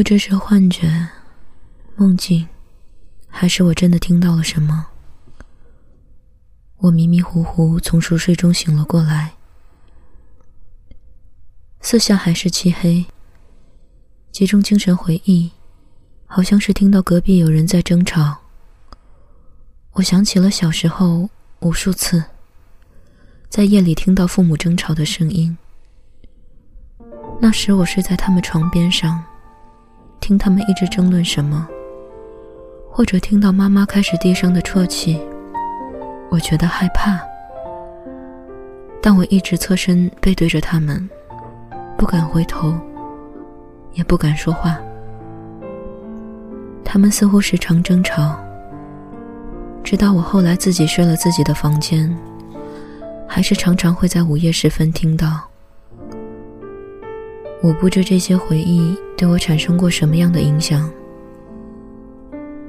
不知是幻觉、梦境，还是我真的听到了什么。我迷迷糊糊从熟睡中醒了过来，四下还是漆黑。集中精神回忆，好像是听到隔壁有人在争吵。我想起了小时候无数次在夜里听到父母争吵的声音。那时我睡在他们床边上，听他们一直争论什么，或者听到妈妈开始低声的啜泣。我觉得害怕，但我一直侧身背对着他们，不敢回头，也不敢说话。他们似乎时常争吵，直到我后来自己睡了自己的房间，还是常常会在午夜时分听到。我不知这些回忆对我产生过什么样的影响，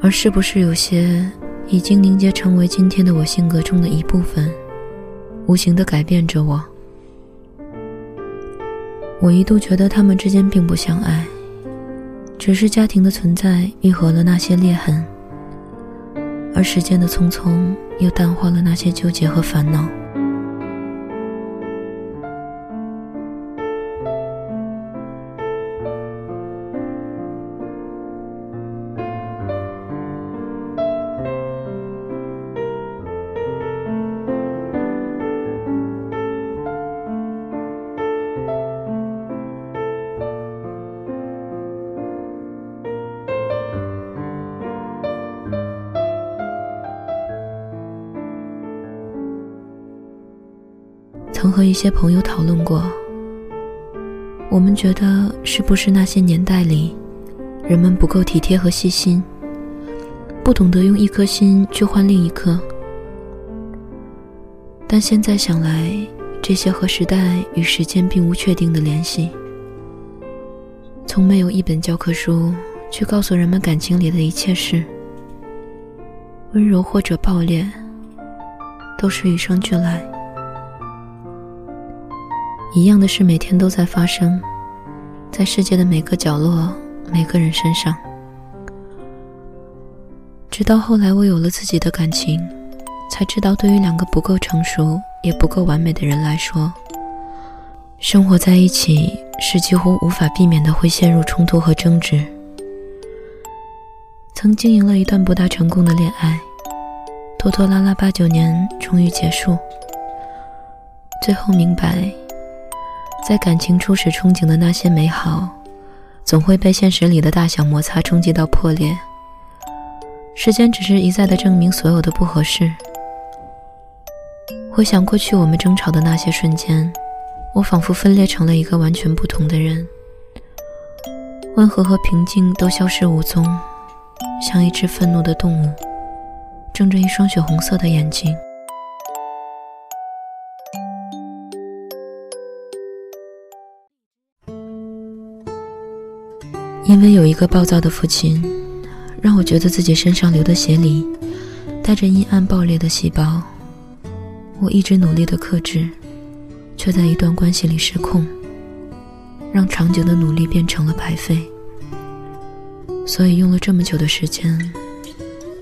而是不是有些。已经凝结成为今天的我性格中的一部分，无形的改变着我。我一度觉得他们之间并不相爱，只是家庭的存在愈合了那些裂痕，而时间的匆匆又淡化了那些纠结和烦恼。和一些朋友讨论过，我们觉得是不是那些年代里，人们不够体贴和细心，不懂得用一颗心去换另一颗？但现在想来，这些和时代与时间并无确定的联系。从没有一本教科书去告诉人们感情里的一切事，温柔或者暴烈，都是与生俱来。一样的事每天都在发生，在世界的每个角落，每个人身上。直到后来，我有了自己的感情，才知道，对于两个不够成熟也不够完美的人来说，生活在一起是几乎无法避免的会陷入冲突和争执。曾经营了一段不大成功的恋爱，拖拖拉拉八九年，终于结束。最后明白。在感情初始憧憬的那些美好，总会被现实里的大小摩擦冲击到破裂。时间只是一再的证明所有的不合适。回想过去我们争吵的那些瞬间，我仿佛分裂成了一个完全不同的人，温和和平静都消失无踪，像一只愤怒的动物，睁着一双血红色的眼睛。因为有一个暴躁的父亲，让我觉得自己身上流的血里带着阴暗暴烈的细胞。我一直努力的克制，却在一段关系里失控，让长久的努力变成了白费。所以用了这么久的时间，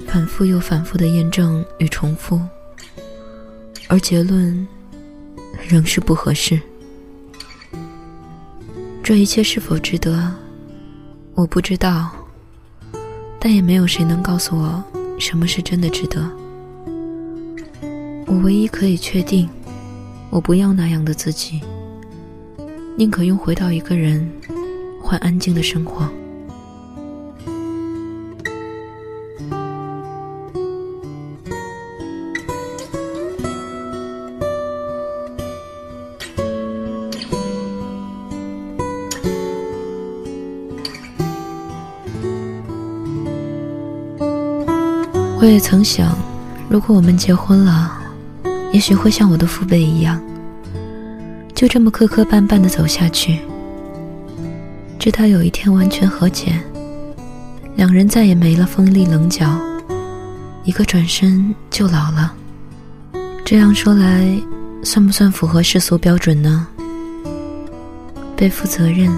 反复又反复的验证与重复，而结论仍是不合适。这一切是否值得？我不知道，但也没有谁能告诉我什么是真的值得。我唯一可以确定，我不要那样的自己，宁可用回到一个人换安静的生活。我也曾想，如果我们结婚了，也许会像我的父辈一样，就这么磕磕绊绊的走下去，直到有一天完全和解，两人再也没了锋利棱角，一个转身就老了。这样说来，算不算符合世俗标准呢？背负责任、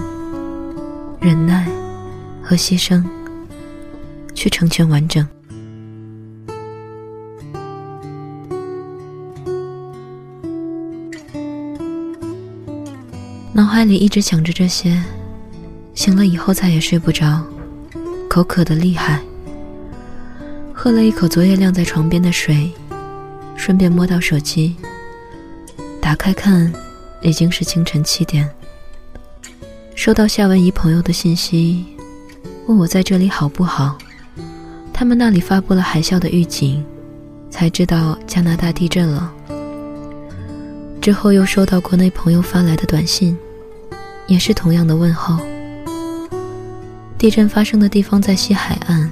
忍耐和和牺牲，去成全完整。脑海里一直想着这些，醒了以后再也睡不着，口渴的厉害。喝了一口昨夜晾在床边的水，顺便摸到手机，打开看，已经是清晨七点。收到夏文夷朋友的信息，问我在这里好不好。他们那里发布了海啸的预警，才知道加拿大地震了。之后又收到国内朋友发来的短信，也是同样的问候。地震发生的地方在西海岸。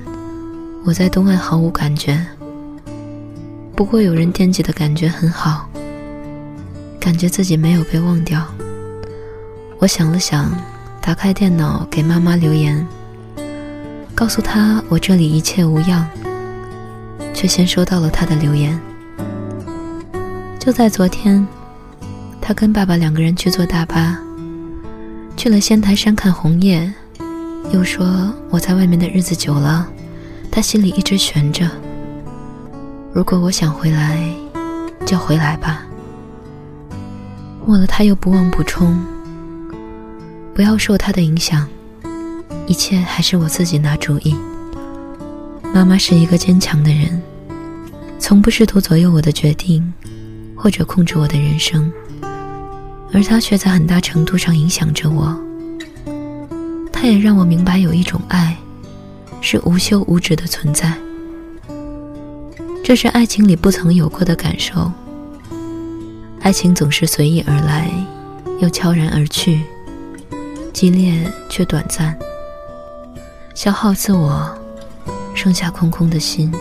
我在东岸毫无感觉，不过有人惦记的感觉很好，感觉自己没有被忘掉。我想了想，打开电脑给妈妈留言，告诉她我这里一切无恙，却先收到了她的留言。就在昨天，她跟爸爸两个人去坐大巴，去了仙台山看红叶，又说我在外面的日子久了。他心里一直悬着。如果我想回来，就回来吧。忘了他又不忘补充：不要受他的影响，一切还是我自己拿主意。妈妈是一个坚强的人，从不试图左右我的决定，或者控制我的人生，而他却在很大程度上影响着我。他也让我明白，有一种爱。是无休无止的存在，这是爱情里不曾有过的感受。爱情总是随意而来，又悄然而去，激烈却短暂，消耗自我，剩下空空的心。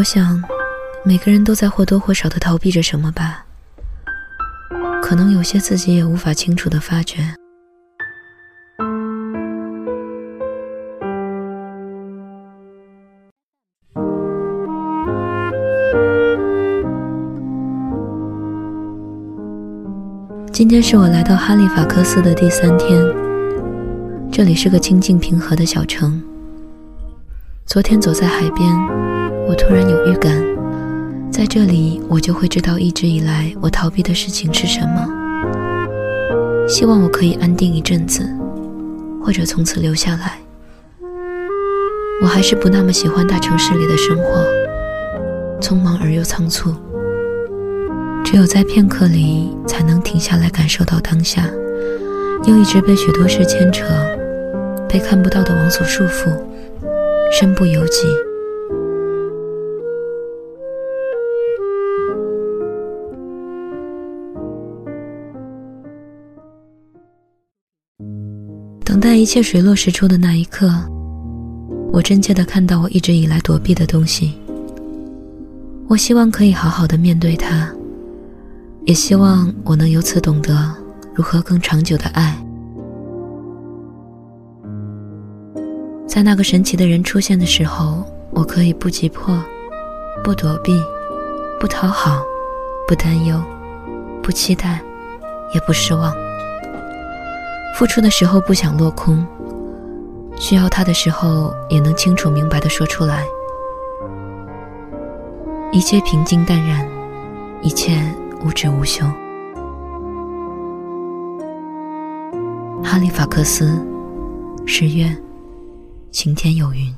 我想，每个人都在或多或少的逃避着什么吧。可能有些自己也无法清楚的发觉。今天是我来到哈利法克斯的第三天。这里是个清静平和的小城。昨天走在海边。我突然有预感，在这里我就会知道一直以来我逃避的事情是什么。希望我可以安定一阵子，或者从此留下来。我还是不那么喜欢大城市里的生活，匆忙而又仓促。只有在片刻里，才能停下来感受到当下，又一直被许多事牵扯，被看不到的网所束缚，身不由己。等待一切水落石出的那一刻，我真切的看到我一直以来躲避的东西。我希望可以好好的面对它，也希望我能由此懂得如何更长久的爱。在那个神奇的人出现的时候，我可以不急迫，不躲避，不讨好，不担忧，不期待，也不失望。付出的时候不想落空，需要他的时候也能清楚明白的说出来。一切平静淡然，一切无止无休。哈利法克斯，十月，晴天有云。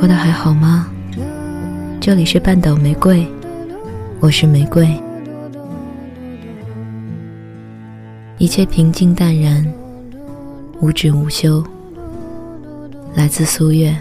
过得还好吗？这里是半岛玫瑰，我是玫瑰，一切平静淡然，无止无休，来自苏月。